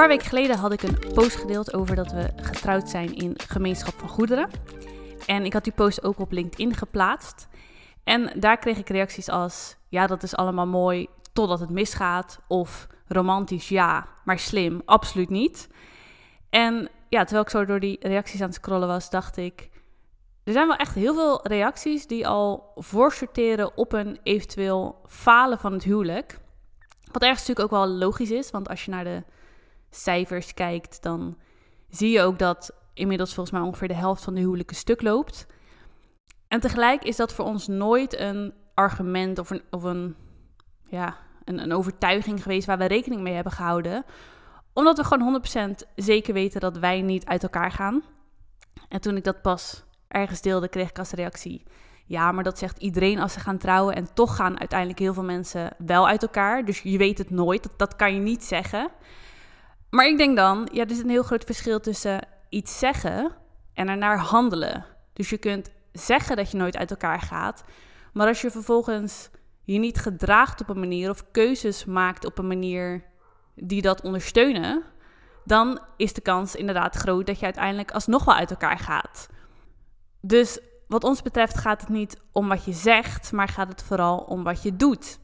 paar weken geleden had ik een post gedeeld over dat we getrouwd zijn in gemeenschap van goederen. En ik had die post ook op LinkedIn geplaatst. En daar kreeg ik reacties als: ja, dat is allemaal mooi totdat het misgaat. Of romantisch, ja, maar slim, absoluut niet. En ja, terwijl ik zo door die reacties aan het scrollen was, dacht ik: er zijn wel echt heel veel reacties die al voorsorteren op een eventueel falen van het huwelijk. Wat ergens natuurlijk ook wel logisch is, want als je naar de cijfers kijkt, dan zie je ook dat inmiddels volgens mij ongeveer de helft van de huwelijken stuk loopt. En tegelijk is dat voor ons nooit een argument of een, of een, ja, een, een overtuiging geweest waar we rekening mee hebben gehouden. Omdat we gewoon 100% zeker weten dat wij niet uit elkaar gaan. En toen ik dat pas ergens deelde, kreeg ik als reactie: ja, maar dat zegt iedereen als ze gaan trouwen. En toch gaan uiteindelijk heel veel mensen wel uit elkaar. Dus je weet het nooit. Dat, dat kan je niet zeggen. Maar ik denk dan, ja, er is een heel groot verschil tussen iets zeggen en ernaar handelen. Dus je kunt zeggen dat je nooit uit elkaar gaat. Maar als je vervolgens je niet gedraagt op een manier of keuzes maakt op een manier die dat ondersteunen, dan is de kans inderdaad groot dat je uiteindelijk alsnog wel uit elkaar gaat. Dus wat ons betreft gaat het niet om wat je zegt, maar gaat het vooral om wat je doet.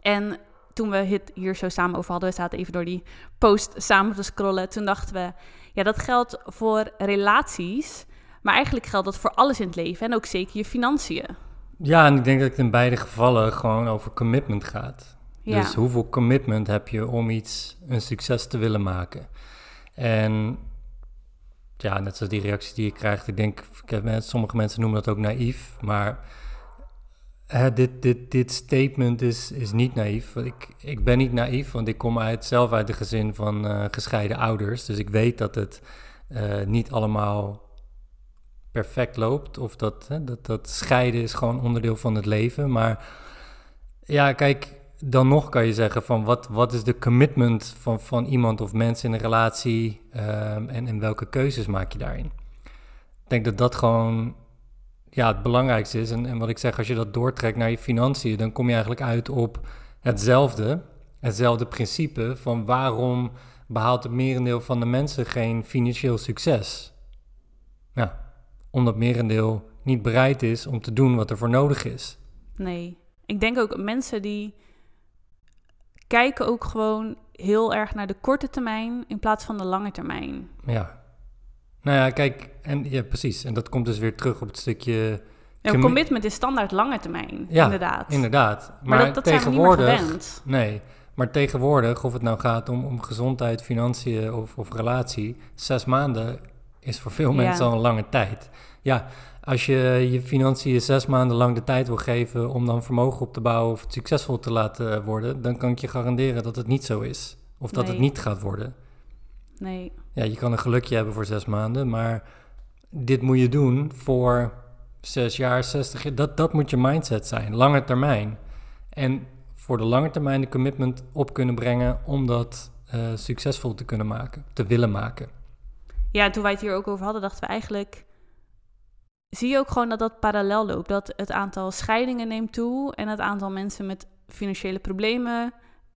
En toen we het hier zo samen over hadden, we zaten even door die post samen te scrollen, toen dachten we, ja, dat geldt voor relaties, maar eigenlijk geldt dat voor alles in het leven en ook zeker je financiën. Ja, en ik denk dat het in beide gevallen gewoon over commitment gaat. Ja. Dus hoeveel commitment heb je om iets een succes te willen maken? En ja, net zoals die reacties die je krijgt, ik denk, sommige mensen noemen dat ook naïef, maar dit, dit, statement is, is niet naïef. Ik, ik ben niet naïef, want ik kom uit, zelf uit de gezin van uh, gescheiden ouders, dus ik weet dat het uh, niet allemaal perfect loopt, of dat, dat, dat scheiden is gewoon onderdeel van het leven, maar ja, kijk, dan nog kan je zeggen van wat, wat is de commitment van, van iemand of mensen in een relatie um, en, en welke keuzes maak je daarin? Ik denk dat dat gewoon ja, het belangrijkste is. En, en wat ik zeg, als je dat doortrekt naar je financiën, dan kom je eigenlijk uit op hetzelfde, hetzelfde principe van waarom behaalt het merendeel van de mensen geen financieel succes? Ja, omdat merendeel niet bereid is om te doen wat er voor nodig is. Nee, ik denk ook mensen die kijken ook gewoon heel erg naar de korte termijn in plaats van de lange termijn. Ja. Nou ja, kijk, en ja, precies. En dat komt dus weer terug op het stukje. Ja, commitment is standaard lange termijn, ja, inderdaad. Inderdaad. Maar, maar dat, dat tegenwoordig. Nee, maar tegenwoordig, of het nou gaat om, om gezondheid, financiën of, of relatie, zes maanden is voor veel mensen al een lange tijd. Ja, als je je financiën zes maanden lang de tijd wil geven om dan vermogen op te bouwen of het succesvol te laten worden, dan kan ik je garanderen dat het niet zo is. Of dat het niet gaat worden. Nee. Ja, je kan een gelukje hebben voor zes maanden, maar dit moet je doen voor zes jaar, zestig jaar. Dat, dat moet je mindset zijn, lange termijn. En voor de lange termijn de commitment op kunnen brengen om dat uh, succesvol te kunnen maken, te willen maken. Ja, toen wij het hier ook over hadden, dachten we eigenlijk zie je ook gewoon dat dat parallel loopt. Dat het aantal scheidingen neemt toe en het aantal mensen met financiële problemen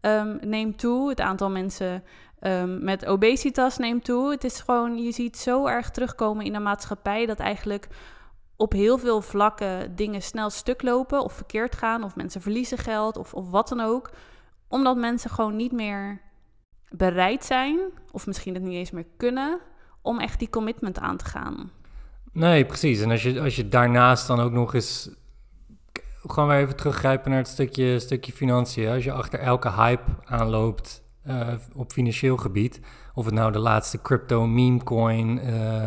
um, neemt toe. Het aantal mensen um, met obesitas neemt toe. Het is gewoon, je ziet zo erg terugkomen in de maatschappij dat eigenlijk op heel veel vlakken dingen snel stuk lopen of verkeerd gaan, of mensen verliezen geld of, of wat dan ook. Omdat mensen gewoon niet meer bereid zijn, of misschien het niet eens meer kunnen, om echt die commitment aan te gaan. Nee, precies. En als je, als je daarnaast dan ook nog eens... Gewoon weer even teruggrijpen naar het stukje, stukje financiën. Als je achter elke hype aanloopt uh, op financieel gebied... of het nou de laatste crypto, meme coin... Uh,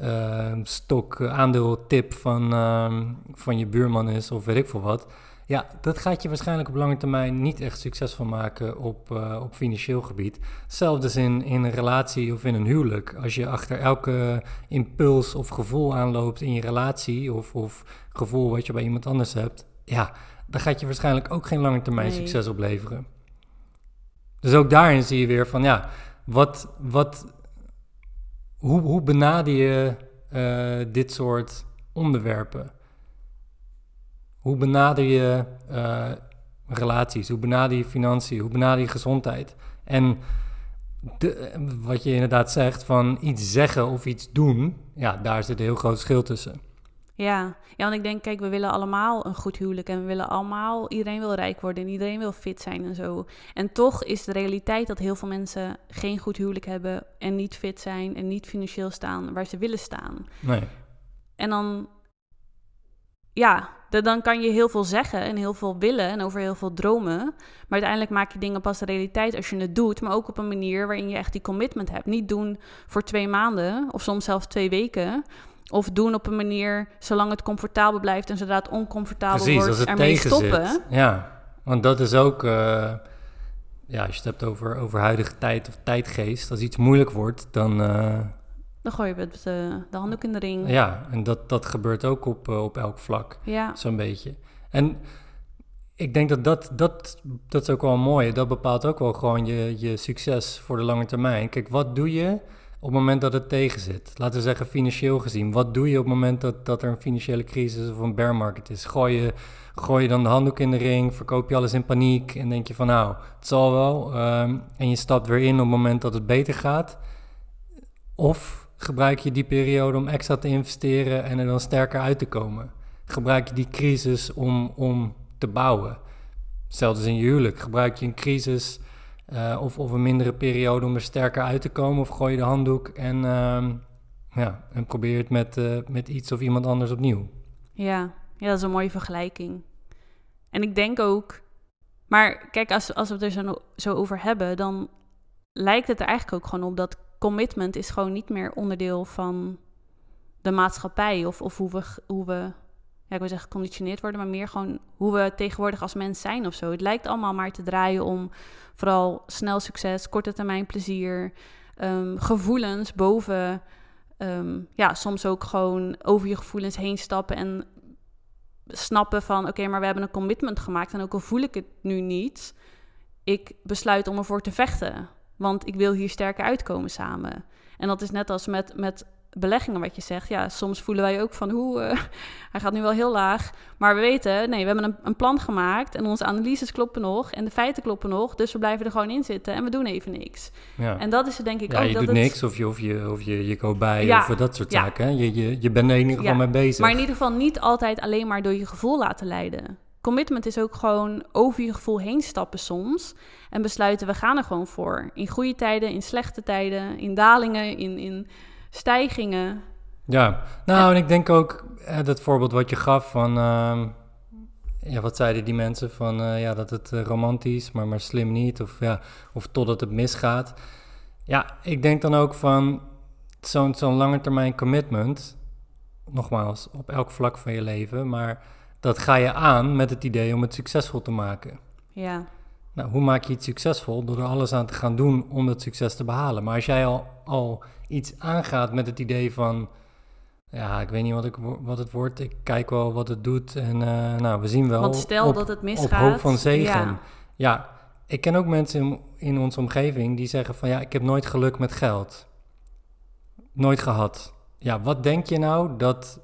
uh, stok, aandeel tip van, ehm, van je buurman is of weet ik veel wat ja, dat gaat je waarschijnlijk op lange termijn niet echt succesvol maken op, uh, op financieel gebied. Hetzelfde in, in een relatie of in een huwelijk. Als je achter elke impuls of gevoel aanloopt in je relatie of, of gevoel wat je bij iemand anders hebt, ja, dan gaat je waarschijnlijk ook geen lange termijn succes opleveren. Dus ook daarin zie je weer van ja, wat, wat, hoe, hoe benader je uh, dit soort onderwerpen? Hoe benader je uh, relaties? Hoe benader je financiën? Hoe benader je gezondheid? En de, wat je inderdaad zegt, van iets zeggen of iets doen, ja, daar zit een heel groot verschil tussen. Ja. ja, want ik denk, kijk, we willen allemaal een goed huwelijk en we willen allemaal, iedereen wil rijk worden en iedereen wil fit zijn en zo. En toch is de realiteit dat heel veel mensen geen goed huwelijk hebben en niet fit zijn en niet financieel staan waar ze willen staan. Nee. En dan, ja, dan kan je heel veel zeggen en heel veel willen en over heel veel dromen. Maar uiteindelijk maak je dingen pas de realiteit als je het doet. Maar ook op een manier waarin je echt die commitment hebt. Niet doen voor twee maanden of soms zelfs twee weken. Of doen op een manier zolang het comfortabel blijft en zodra het oncomfortabel Precies, wordt, als het ermee tegen stoppen. Zit. Ja, want dat is ook, uh, ja, als je het hebt over, over huidige tijd of tijdgeest, als iets moeilijk wordt, dan... Uh, dan gooi je met uh, de handdoek in de ring. Ja, en dat, dat gebeurt ook op, op elk vlak, ja. zo'n beetje. En ik denk dat dat, dat dat is ook wel mooi. Dat bepaalt ook wel gewoon je, je succes voor de lange termijn. Kijk, wat doe je op het moment dat het tegen zit? Laten we zeggen financieel gezien. Wat doe je op het moment dat, dat er een financiële crisis of een bear market is? Gooi je, gooi je dan de handdoek in de ring? Verkoop je alles in paniek? En denk je van nou, het zal wel. Um, en je stapt weer in op het moment dat het beter gaat? Of gebruik je die periode om extra te investeren en er dan sterker uit te komen? Gebruik je die crisis om, om te bouwen? Hetzelfde in je huwelijk. Gebruik je een crisis uh, of, of een mindere periode om er sterker uit te komen? Of gooi je de handdoek en, uh, ja, en probeer het met, uh, met iets of iemand anders opnieuw? Ja. ja, dat is een mooie vergelijking. En ik denk ook, maar kijk, als, als we het er zo, zo over hebben, dan lijkt het er eigenlijk ook gewoon op dat commitment is gewoon niet meer onderdeel van de maatschappij of, of hoe we, hoe we ja, ik wil zeggen geconditioneerd worden, maar meer gewoon hoe we tegenwoordig als mens zijn of zo. Het lijkt allemaal maar te draaien om vooral snel succes, korte termijn plezier, um, gevoelens boven, um, ja, soms ook gewoon over je gevoelens heen stappen en snappen van, oké, maar we hebben een commitment gemaakt en ook al voel ik het nu niet, ik besluit om ervoor te vechten, want ik wil hier sterker uitkomen samen. En dat is net als met, met beleggingen, wat je zegt. Ja, soms voelen wij ook van hoe uh, hij gaat nu wel heel laag. Maar we weten, nee, we hebben een, een, plan gemaakt en onze analyses kloppen nog en de feiten kloppen nog. Dus we blijven er gewoon in zitten en we doen even niks. Ja. En dat is denk ik ja, ook. je dat doet het... niks of je, of je, of je, je koopt bij Ja. of dat soort Ja. zaken. Je, je, je bent er in ieder geval Ja. mee bezig. Maar in ieder geval niet altijd alleen maar door je gevoel laten leiden. Commitment is ook gewoon over je gevoel heen stappen soms. En besluiten, we gaan er gewoon voor. In goede tijden, in slechte tijden, in dalingen, in, in stijgingen. Ja, nou, en ik denk ook eh, dat voorbeeld wat je gaf van, ehm, ja, wat zeiden die mensen van, eh, ja, dat het eh, romantisch, maar maar slim niet, of ja, of totdat het misgaat. Ja, ik denk dan ook van zo'n zo'n lange termijn commitment, nogmaals, op elk vlak van je leven, maar dat ga je aan met het idee om het succesvol te maken. Ja, Nou, hoe maak je iets succesvol? Door er alles aan te gaan doen om dat succes te behalen. Maar als jij al, al iets aangaat met het idee van... Ja, ik weet niet wat, ik, wat het wordt. Ik kijk wel wat het doet. En eh, nou, we zien wel. want stel op, dat het op misgaat. hoop van zegen. Ja. Ja, ik ken ook mensen in, in onze omgeving die zeggen van... Ja, ik heb nooit geluk met geld. Nooit gehad. Ja, wat denk je nou dat...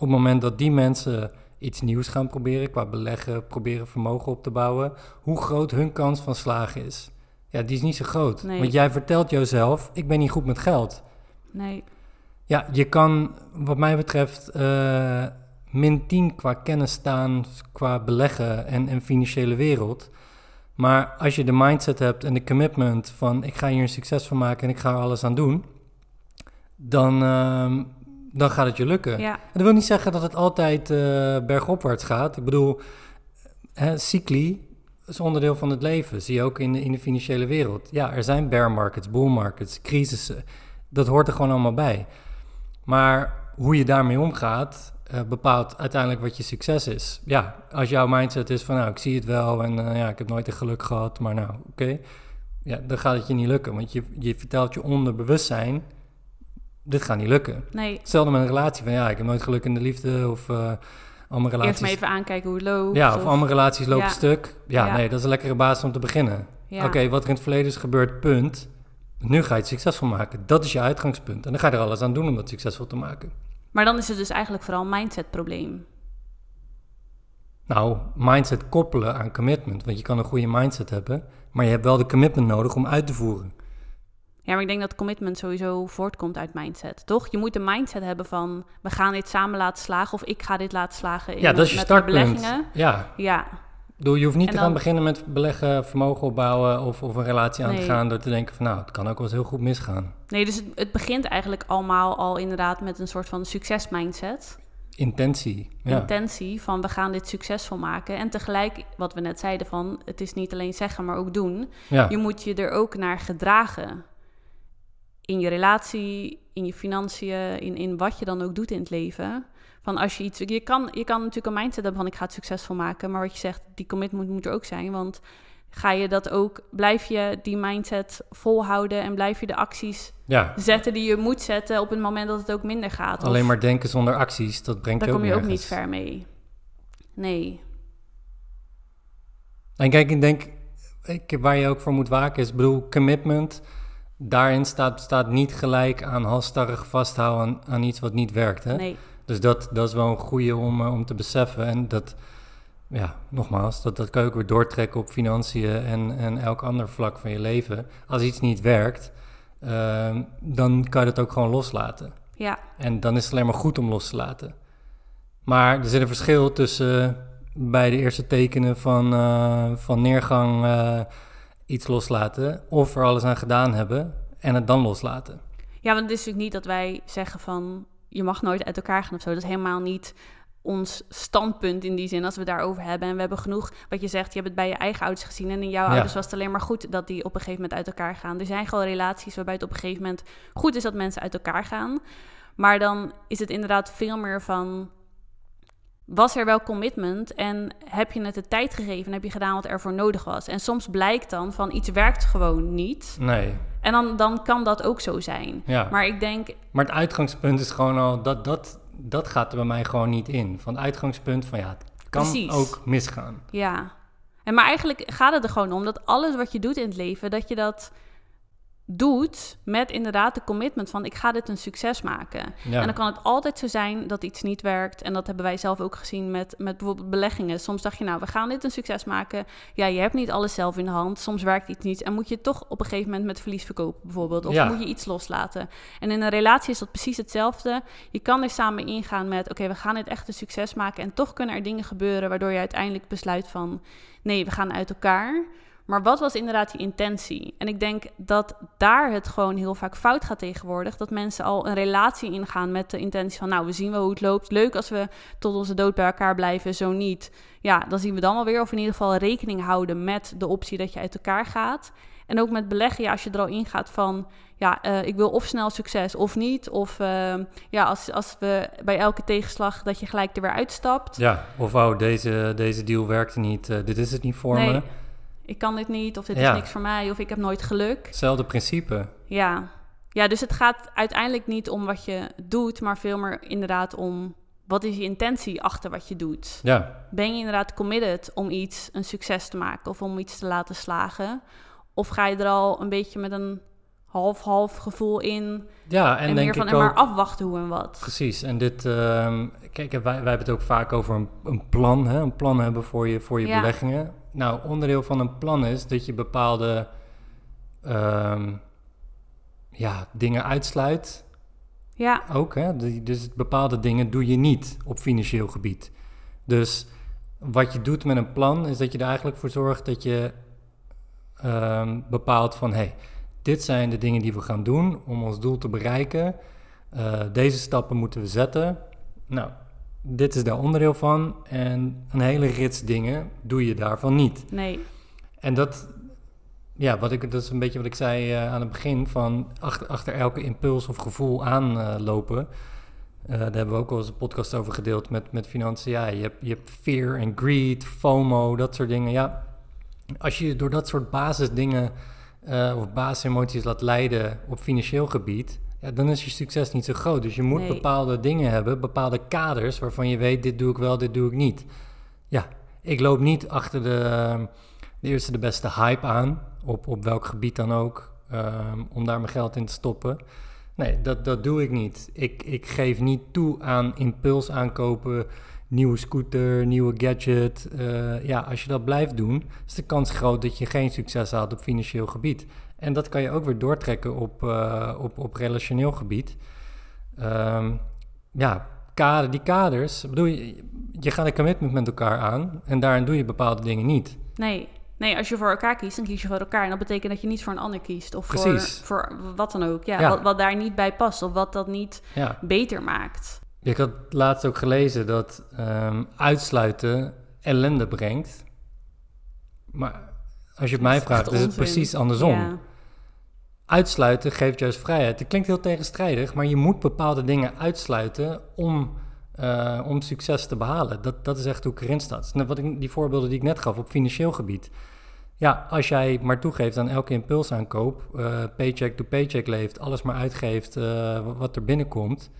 Op het moment dat die mensen iets nieuws gaan proberen... qua beleggen, proberen vermogen op te bouwen... hoe groot hun kans van slagen is... Ja, die is niet zo groot. Nee. Want jij vertelt jezelf, ik ben niet goed met geld. nee. Ja, je kan wat mij betreft eh, min 10 qua kennis staan, qua beleggen en, en financiële wereld. Maar als je de mindset hebt en de commitment van ik ga hier een succes van maken en ik ga er alles aan doen, dan, ehm, dan gaat het je lukken. Ja, En dat wil niet zeggen dat het altijd eh, bergopwaarts gaat. Ik bedoel, hè, cycli is onderdeel van het leven. Zie je ook in de, in de financiële wereld. Ja, er zijn bear markets, bull markets, crisissen. Dat hoort er gewoon allemaal bij. Maar hoe je daarmee omgaat, eh, bepaalt uiteindelijk wat je succes is. Ja, als jouw mindset is van nou, ik zie het wel en eh, ja, ik heb nooit een geluk gehad, maar nou, oké. Ja, dan gaat het je niet lukken, want je, je vertelt je onderbewustzijn, dit gaat niet lukken. nee. Hetzelfde met een relatie van ja, ik heb nooit geluk in de liefde of uh, allemaal relaties. Eerst maar even aankijken hoe het loopt. Ja, of allemaal relaties lopen Ja. stuk. Ja, Ja. nee, dat is een lekkere basis om te beginnen. Ja. Oké, wat er in het verleden is gebeurd, punt. Nu ga je het succesvol maken. Dat is je uitgangspunt. En dan ga je er alles aan doen om dat succesvol te maken. Maar dan is het dus eigenlijk vooral een mindset probleem. Nou, mindset koppelen aan commitment. Want je kan een goede mindset hebben, Maar je hebt wel de commitment nodig om uit te voeren. Ja, maar ik denk dat commitment sowieso voortkomt uit mindset, toch? Je moet de mindset hebben van, we gaan dit samen laten slagen of ik ga dit laten slagen in, ja, dat is je met startpunt. beleggingen. Ja. Ja, Doe, je hoeft niet te gaan beginnen met beleggen, vermogen opbouwen of, of een relatie aan te gaan door te denken van nou, het kan ook wel eens heel goed misgaan. nee, dus het, het begint eigenlijk allemaal al inderdaad met een soort van succesmindset. Intentie. Ja. intentie van we gaan dit succesvol maken. En tegelijk, wat we net zeiden van het is niet alleen zeggen, maar ook doen. ja. Je moet je er ook naar gedragen. In je relatie, in je financiën, in, in wat je dan ook doet in het leven. Van als je iets. Je kan, je kan natuurlijk een mindset hebben van ik ga het succesvol maken. Maar wat je zegt, die commitment moet er ook zijn. Want ga je dat ook, blijf je die mindset volhouden en blijf je de acties ja. zetten die je moet zetten op het moment dat het ook minder gaat. Of- Alleen maar denken zonder acties, dat brengt daar je ook kom je ook niet ver mee. Nee. En kijk, ik denk, ik, waar je ook voor moet waken is, bedoel, commitment, daarin staat, staat niet gelijk aan halstarrig vasthouden aan, aan iets wat niet werkt. Hè? Nee. Dus dat, dat is wel een goede om, eh, om te beseffen. En dat, ja, nogmaals, dat, dat kan je ook weer doortrekken op financiën en, en elk ander vlak van je leven. Als iets niet werkt, ehm, dan kan je dat ook gewoon loslaten. Ja, En dan is het alleen maar goed om los te laten. Maar er zit een verschil tussen eh, bij de eerste tekenen van, eh, van neergang iets loslaten, of er alles aan gedaan hebben en het dan loslaten. Ja, want het is natuurlijk niet dat wij zeggen van je mag nooit uit elkaar gaan of zo. Dat is helemaal niet ons standpunt in die zin als we daarover hebben. En we hebben genoeg, wat je zegt, je hebt het bij je eigen ouders gezien. En in jouw Ja. ouders was het alleen maar goed dat die op een gegeven moment uit elkaar gaan. Er zijn gewoon relaties waarbij het op een gegeven moment goed is dat mensen uit elkaar gaan. Maar dan is het inderdaad veel meer van. Was er wel commitment en heb je het de tijd gegeven en heb je gedaan wat er voor nodig was? En soms blijkt dan van iets werkt gewoon niet. Nee, En dan, dan kan dat ook zo zijn. ja. Maar, Maar ik denk, het uitgangspunt is gewoon al, dat, dat, dat gaat er bij mij gewoon niet in. Van het uitgangspunt van ja, het kan Precies. ook misgaan. ja. En maar eigenlijk gaat het er gewoon om dat alles wat je doet in het leven, dat je dat doet met inderdaad de commitment van ik ga dit een succes maken. Ja. En dan kan het altijd zo zijn dat iets niet werkt. En dat hebben wij zelf ook gezien met, met bijvoorbeeld beleggingen. Soms dacht je, nou, we gaan dit een succes maken. Ja, je hebt niet alles zelf in de hand. Soms werkt iets niet. En moet je toch op een gegeven moment met verlies verkopen, bijvoorbeeld. Of Ja. moet je iets loslaten. En in een relatie is dat precies hetzelfde. Je kan er samen ingaan met, oké, we gaan dit echt een succes maken. En toch kunnen er dingen gebeuren waardoor je uiteindelijk besluit van, nee, we gaan uit elkaar. Maar wat was inderdaad die intentie? En ik denk dat daar het gewoon heel vaak fout gaat tegenwoordig. Dat mensen al een relatie ingaan met de intentie van... nou, we zien wel hoe het loopt. Leuk als we tot onze dood bij elkaar blijven, zo niet. Ja, dan zien we dan wel weer. Of in ieder geval rekening houden met de optie dat je uit elkaar gaat. En ook met beleggen, ja, als je er al ingaat van... ja, eh, ik wil of snel succes of niet. Of eh, ja, als, als we bij elke tegenslag dat je gelijk er weer uitstapt. Ja, of oh, deze, deze deal werkte niet, eh, dit is het niet voor Nee. me. Ik kan dit niet, of dit Ja. is niks voor mij, of ik heb nooit geluk. Hetzelfde principe. Ja. ja, dus het gaat uiteindelijk niet om wat je doet, maar veel meer inderdaad om wat is je intentie achter wat je doet. Ja, Ben je inderdaad committed om iets een succes te maken of om iets te laten slagen? Of ga je er al een beetje met een half-half gevoel in ja en, en, meer denk van ik en maar ook... afwachten hoe en wat? Precies, en dit, ehm, kijk, wij, wij hebben het ook vaak over een, een plan, hè? een plan hebben voor je, voor je Ja. beleggingen. Nou, onderdeel van een plan is dat je bepaalde ehm, ja, dingen uitsluit. Ja, Ook, hè? Dus bepaalde dingen doe je niet op financieel gebied. Dus wat je doet met een plan is dat je er eigenlijk voor zorgt dat je ehm, bepaalt van... hey, dit zijn de dingen die we gaan doen om ons doel te bereiken. Eh, deze stappen moeten we zetten. Nou, dit is daar onderdeel van. En een hele rits dingen doe je daarvan niet. nee. En dat, ja, wat ik, dat is een beetje wat ik zei eh, aan het begin: van achter, achter elke impuls of gevoel aanlopen. Eh, daar hebben we ook al eens een podcast over gedeeld met, met financiën. Ja, je hebt, je hebt fear en greed, FOMO, dat soort dingen. Ja, als je je door dat soort basisdingen eh of basisemoties laat leiden op financieel gebied, ja, dan is je succes niet zo groot. Dus je moet Nee. bepaalde dingen hebben, bepaalde kaders waarvan je weet: dit doe ik wel, dit doe ik niet. Ja, ik loop niet achter de, ehm, de eerste de beste hype aan, op, op welk gebied dan ook, ehm, om daar mijn geld in te stoppen. Nee, dat, dat doe ik niet. Ik, ik geef niet toe aan impuls aankopen nieuwe scooter, nieuwe gadget. Eh, ja, als je dat blijft doen, is de kans groot dat je geen succes haalt op financieel gebied. En dat kan je ook weer doortrekken op, uh, op, op relationeel gebied. Um, ja, kader, die kaders, bedoel je, je gaat een commitment met elkaar aan en daarin doe je bepaalde dingen niet. Nee, nee, als je voor elkaar kiest, dan kies je voor elkaar. En dat betekent dat je niet voor een ander kiest. Of voor, voor wat dan ook. Ja, Wat, wat, daar niet bij past of wat dat niet beter maakt. Ik had laatst ook gelezen dat um, uitsluiten ellende brengt. Maar als je het mij vraagt, is het precies andersom. Uitsluiten geeft juist vrijheid. Het klinkt heel tegenstrijdig, maar je moet bepaalde dingen uitsluiten om, uh, om succes te behalen. Dat, dat is echt hoe ik erin sta. Net wat ik, die voorbeelden die ik net gaf op financieel gebied. Ja, als jij maar toegeeft aan elke impulsaankoop, uh, paycheck to paycheck leeft, alles maar uitgeeft uh, wat er binnenkomt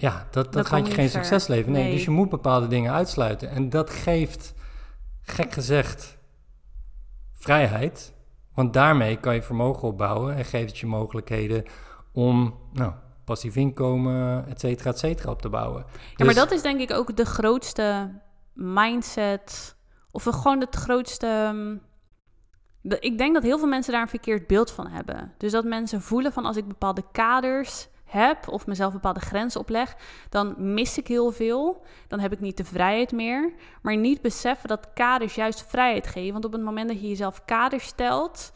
ja, dat, dat, gaat je geen succes leveren. Nee, dus je moet bepaalde dingen uitsluiten. En dat geeft, gek gezegd, vrijheid. Want daarmee kan je vermogen opbouwen en geeft het je mogelijkheden om nou, passief inkomen, et cetera, et cetera, op te bouwen. Ja, maar dus dat is denk ik ook de grootste mindset, of gewoon het grootste... Mm, ik denk dat heel veel mensen daar een verkeerd beeld van hebben. Dus dat mensen voelen van als ik bepaalde kaders heb of mezelf bepaalde grenzen opleg, dan mis ik heel veel. Dan heb ik niet de vrijheid meer. Maar niet beseffen dat kaders juist vrijheid geven. Want op het moment dat je jezelf kaders stelt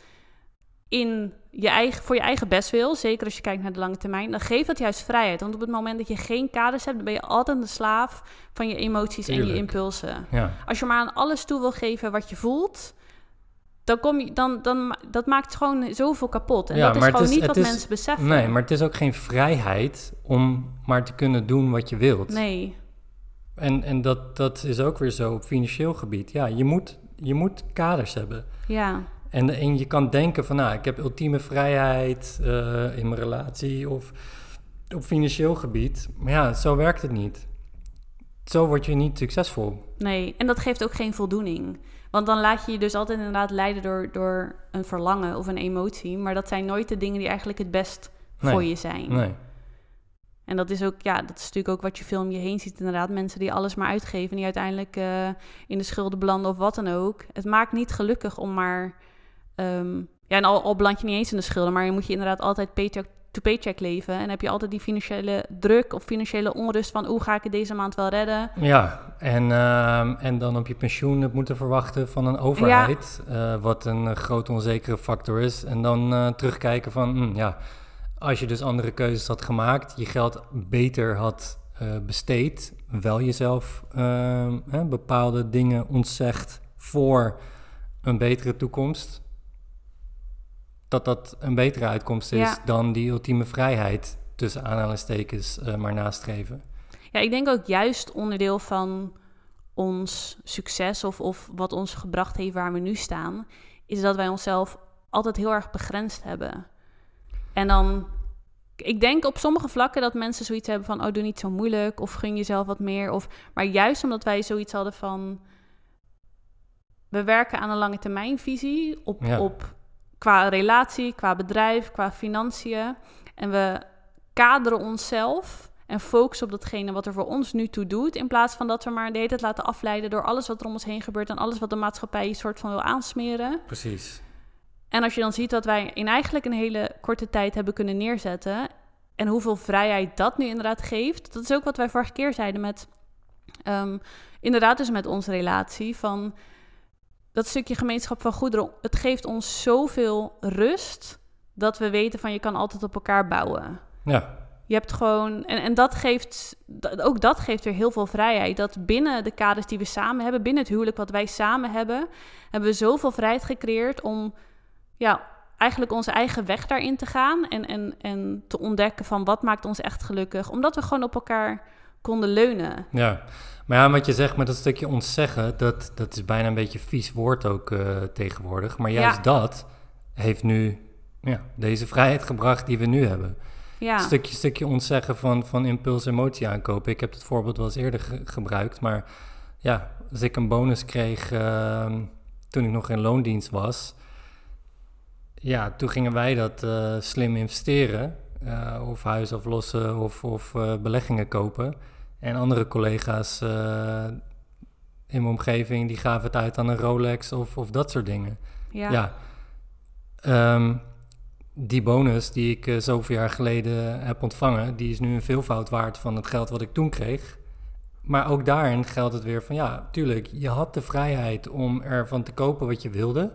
in je eigen, voor je eigen bestwil, zeker als je kijkt naar de lange termijn, dan geeft dat juist vrijheid. Want op het moment dat je geen kaders hebt, dan ben je altijd de slaaf van je emoties en je impulsen. Ja. Als je maar aan alles toe wil geven wat je voelt, dan kom je, dan, dan, dat maakt gewoon zoveel kapot. En ja, dat is gewoon niet wat mensen beseffen. Nee, maar het is ook geen vrijheid om maar te kunnen doen wat je wilt. Nee. En, en dat, dat is ook weer zo op financieel gebied. Ja, je moet, je moet kaders hebben. Ja. En, en je kan denken van, nou, ik heb ultieme vrijheid uh, in mijn relatie of op financieel gebied. Maar ja, zo werkt het niet. Zo word je niet succesvol. Nee, en dat geeft ook geen voldoening. Want dan laat je je dus altijd inderdaad leiden door, door een verlangen of een emotie. Maar dat zijn nooit de dingen die eigenlijk het best voor je zijn. Nee. En dat is ook, ja, dat is natuurlijk ook wat je film je heen ziet. Inderdaad, mensen die alles maar uitgeven en die uiteindelijk uh, in de schulden belanden of wat dan ook. Het maakt niet gelukkig om maar. Um, ja, en al, al beland je niet eens in de schulden, maar je moet je inderdaad altijd paycheck to paycheck leven. En heb je altijd die financiële druk of financiële onrust van hoe ga ik het deze maand wel redden. Ja, en, uh, en dan op je pensioen het moeten verwachten van een overheid, ja. uh, wat een groot onzekere factor is. En dan uh, terugkijken van, hm, ja, als je dus andere keuzes had gemaakt, je geld beter had besteed, wel jezelf ehm, bepaalde dingen ontzegt voor een betere toekomst dat dat een betere uitkomst is dan die ultieme vrijheid tussen aanhalingstekens uh, maar nastreven. Ja, ik denk ook juist onderdeel van ons succes of, of wat ons gebracht heeft waar we nu staan, is dat wij onszelf altijd heel erg begrensd hebben. En dan, ik denk op sommige vlakken dat mensen zoiets hebben van, oh doe niet zo moeilijk of gun jezelf wat meer. Of, maar juist omdat wij zoiets hadden van, we werken aan een lange termijnvisie op, op qua relatie, qua bedrijf, qua financiën. En we kaderen onszelf en focussen op datgene wat er voor ons nu toe doet. In plaats van dat we maar de hele tijd laten afleiden door alles wat er om ons heen gebeurt en alles wat de maatschappij een soort van wil aansmeren. Precies. En als je dan ziet wat wij in eigenlijk een hele korte tijd hebben kunnen neerzetten. En hoeveel vrijheid dat nu inderdaad geeft. Dat is ook wat wij vorige keer zeiden met. Um, inderdaad, dus met onze relatie. Van dat stukje gemeenschap van goederen, het geeft ons zoveel rust dat we weten van je kan altijd op elkaar bouwen. Ja. Je hebt gewoon, en, en dat geeft, ook dat geeft weer heel veel vrijheid. Dat binnen de kaders die we samen hebben, binnen het huwelijk wat wij samen hebben, hebben we zoveel vrijheid gecreëerd om, ja, eigenlijk onze eigen weg daarin te gaan. En, en, en te ontdekken van wat maakt ons echt gelukkig. Omdat we gewoon op elkaar konden leunen. Ja, maar ja, wat je zegt met dat stukje ontzeggen, dat, dat is bijna een beetje vies woord ook uh, tegenwoordig. Maar juist dat heeft nu ja, deze vrijheid gebracht die we nu hebben. Ja. Stukje, stukje ontzeggen van, van impuls emotie aankopen. Ik heb het voorbeeld wel eens eerder gebruikt, maar ja, als ik een bonus kreeg uh, toen ik nog in loondienst was, ja, toen gingen wij dat uh, slim investeren. Uh, of huis aflossen of, of beleggingen kopen. En andere collega's in mijn omgeving, die gaven het uit aan een Rolex of, of dat soort dingen. Ja. ja. Ehm, die bonus die ik zoveel jaar geleden heb ontvangen, die is nu een veelvoud waard van het geld wat ik toen kreeg. Maar ook daarin geldt het weer van ja, tuurlijk, je had de vrijheid om ervan te kopen wat je wilde.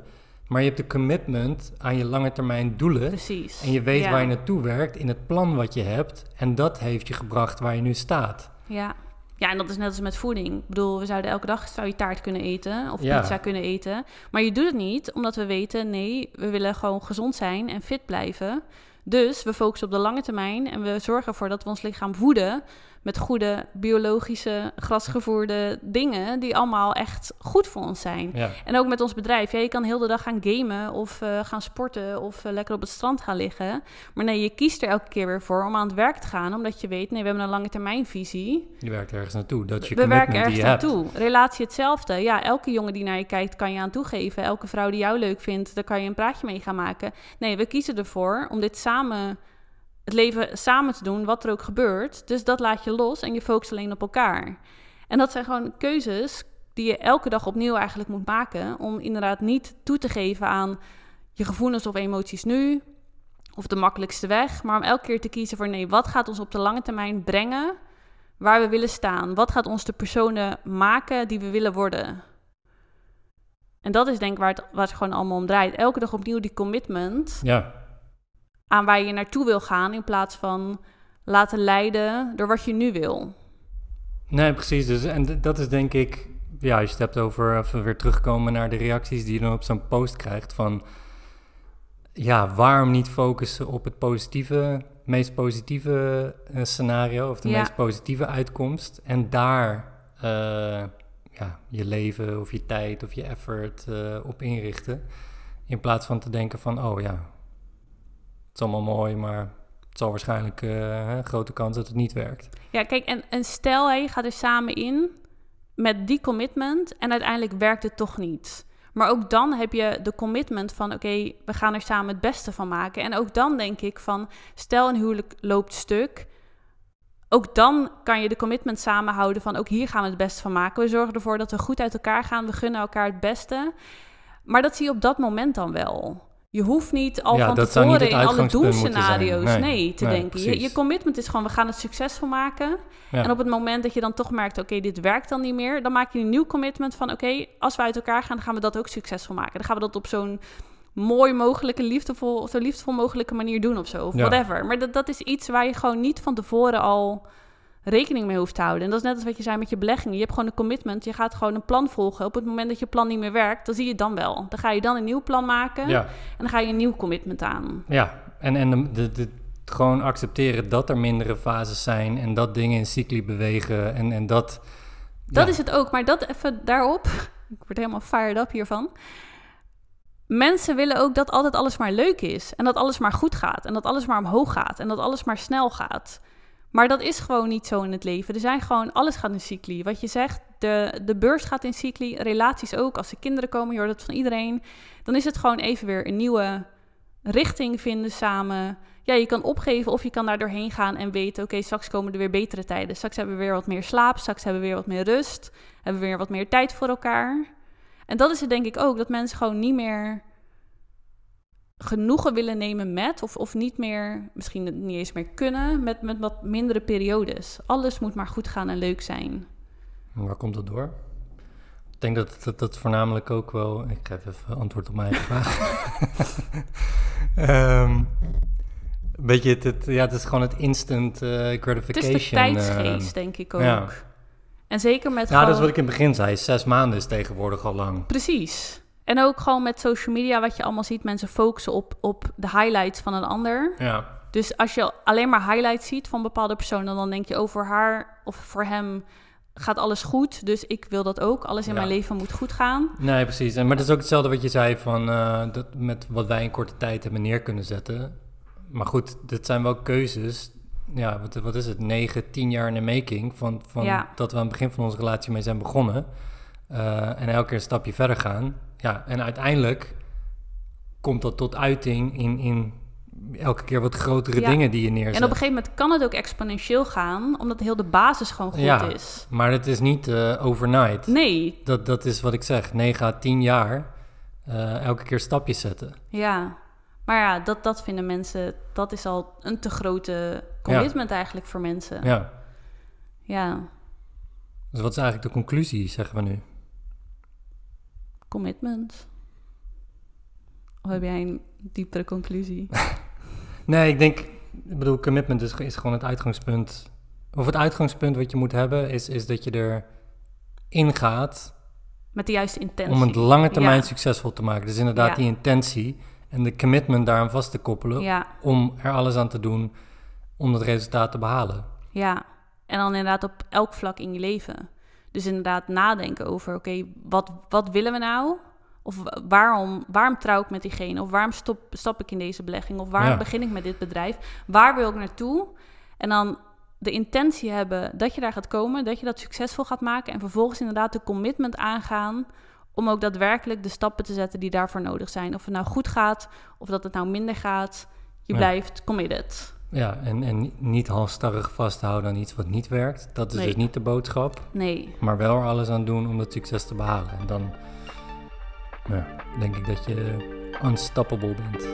Maar je hebt de commitment aan je lange termijn doelen. Precies. En je weet waar je naartoe werkt in het plan wat je hebt. En dat heeft je gebracht waar je nu staat. Ja. Ja, en dat is net als met voeding. Ik bedoel, we zouden elke dag zou je taart kunnen eten of pizza kunnen eten. Maar je doet het niet omdat we weten, nee, we willen gewoon gezond zijn en fit blijven. Dus we focussen op de lange termijn en we zorgen ervoor dat we ons lichaam voeden met goede biologische, grasgevoerde dingen die allemaal echt goed voor ons zijn. Ja. En ook met ons bedrijf. Ja, je kan heel de dag gaan gamen of uh, gaan sporten of uh, lekker op het strand gaan liggen. Maar nee, je kiest er elke keer weer voor om aan het werk te gaan, omdat je weet, nee, we hebben een lange termijnvisie. Je werkt ergens naartoe. Dat je we werken ergens naartoe. Relatie hetzelfde. Ja, elke jongen die naar je kijkt, kan je aan toegeven. Elke vrouw die jou leuk vindt, daar kan je een praatje mee gaan maken. Nee, we kiezen ervoor om dit samen het leven samen te doen, wat er ook gebeurt. Dus dat laat je los en je focust alleen op elkaar. En dat zijn gewoon keuzes die je elke dag opnieuw eigenlijk moet maken. Om inderdaad niet toe te geven aan je gevoelens of emoties nu. Of de makkelijkste weg. Maar om elke keer te kiezen voor nee, wat gaat ons op de lange termijn brengen waar we willen staan? Wat gaat ons de personen maken die we willen worden? En dat is denk ik waar het, waar het gewoon allemaal om draait. Elke dag opnieuw die commitment. Ja aan waar je naartoe wil gaan, in plaats van laten leiden door wat je nu wil. Nee, precies. Dus, en dat is denk ik, ja, als je het hebt over even weer terugkomen naar de reacties die je dan op zo'n post krijgt van, ja, waarom niet focussen op het positieve, meest positieve uh, scenario of de meest positieve uitkomst en daar uh, ja, je leven of je tijd of je effort uh, op inrichten, in plaats van te denken van, oh ja, het is allemaal mooi, maar het zal waarschijnlijk uh, grote kans dat het niet werkt. Ja, kijk, en, stel je gaat er samen in met die commitment en uiteindelijk werkt het toch niet. Maar ook dan heb je de commitment van oké, we gaan er samen het beste van maken. En ook dan denk ik van stel een huwelijk loopt stuk. Ook dan kan je de commitment samenhouden van ook hier gaan we het beste van maken. We zorgen ervoor dat we goed uit elkaar gaan. We gunnen elkaar het beste. Maar dat zie je op dat moment dan wel. Je hoeft niet al van tevoren in alle doelscenario's nee, nee, te denken. Je, je, commitment is gewoon, we gaan het succesvol maken. En op het moment dat je dan toch merkt, oké, dit werkt dan niet meer... dan maak je een nieuw commitment van, oké, als we uit elkaar gaan... dan gaan we dat ook succesvol maken. Dan gaan we dat op zo'n mooi mogelijke, liefdevol, zo liefdevol mogelijke manier doen of zo. Of whatever. Maar dat, dat is iets waar je gewoon niet van tevoren al rekening mee hoeft te houden. En dat is net als wat je zei met je beleggingen. Je hebt gewoon een commitment. Je gaat gewoon een plan volgen. Op het moment dat je plan niet meer werkt, dan zie je het dan wel. Dan ga je dan een nieuw plan maken. Ja. En dan ga je een nieuw commitment aan. Ja, en, en de, de, gewoon accepteren dat er mindere fases zijn en dat dingen in cycli bewegen en, en dat... Dat is het ook, maar dat even daarop. Ik word helemaal fired up hiervan. Mensen willen ook dat altijd alles maar leuk is. En dat alles maar goed gaat. En dat alles maar omhoog gaat. En dat alles maar snel gaat. Maar dat is gewoon niet zo in het leven. Er zijn gewoon, alles gaat in cycli. Wat je zegt, de, de beurs gaat in cycli, relaties ook. Als er kinderen komen, je hoort het van iedereen. Dan is het gewoon even weer een nieuwe richting vinden samen. Ja, je kan opgeven of je kan daar doorheen gaan en weten... oké, straks komen er weer betere tijden. Straks hebben we weer wat meer slaap, straks hebben we weer wat meer rust. Hebben we weer wat meer tijd voor elkaar. En dat is het denk ik ook, dat mensen gewoon niet meer genoegen willen nemen met, of, of niet meer, misschien niet eens meer kunnen, met, met wat mindere periodes. Alles moet maar goed gaan en leuk zijn. waar komt dat door? Ik denk dat dat, dat voornamelijk ook wel. Ik geef even antwoord op mijn vraag. um, beetje het, het, ja, het is gewoon het instant uh, gratification. Het is de tijdsgeest, uh, denk ik ook. Ja. En zeker met. Nou, dat is wat ik in het begin zei. Zes maanden is tegenwoordig al lang. Precies. En ook gewoon met social media, wat je allemaal ziet, mensen focussen op, op de highlights van een ander. Ja. Dus als je alleen maar highlights ziet van bepaalde personen, dan denk je over haar of voor hem gaat alles goed. Dus ik wil dat ook. Alles in mijn leven moet goed gaan. Nee, precies. En, maar dat is ook hetzelfde wat je zei van uh, dat met wat wij in korte tijd hebben neer kunnen zetten. Maar goed, dit zijn wel keuzes. Ja, wat, wat is het? 9, 10 jaar in de making. Van, van dat we aan het begin van onze relatie mee zijn begonnen. Uh, en elke keer een stapje verder gaan. Ja, en uiteindelijk komt dat tot uiting in, in elke keer wat grotere dingen die je neerzet. En op een gegeven moment kan het ook exponentieel gaan, omdat heel de basis gewoon goed ja, is. Maar het is niet uh, overnight. Nee. Dat, dat is wat ik zeg, 9 à 10 jaar uh, elke keer stapjes zetten. Ja, maar ja, dat, dat vinden mensen, dat is al een te grote commitment eigenlijk voor mensen. Ja. Ja. Dus wat is eigenlijk de conclusie, zeggen we nu? Commitment. Of heb jij een diepere conclusie? nee, ik denk, ik bedoel, commitment is, is gewoon het uitgangspunt. Of het uitgangspunt wat je moet hebben, is, is dat je er ingaat. Met de juiste intentie. Om het lange termijn succesvol te maken. Dus inderdaad die intentie en de commitment daaraan vast te koppelen. Ja. Om er alles aan te doen om dat resultaat te behalen. Ja, en dan inderdaad op elk vlak in je leven. Dus inderdaad nadenken over, oké, wat, wat willen we nou? Of waarom, waarom trouw ik met diegene? Of waarom stop, stap ik in deze belegging? Of waarom begin ik met dit bedrijf? Waar wil ik naartoe? En dan de intentie hebben dat je daar gaat komen, dat je dat succesvol gaat maken. En vervolgens inderdaad de commitment aangaan om ook daadwerkelijk de stappen te zetten die daarvoor nodig zijn. Of het nou goed gaat, of dat het nou minder gaat. Je blijft committed. Ja, en, en niet halstarrig vasthouden aan iets wat niet werkt. Dat is dus niet de boodschap. Nee. Maar wel er alles aan doen om dat succes te behalen. En dan ja, denk ik dat je unstoppable bent.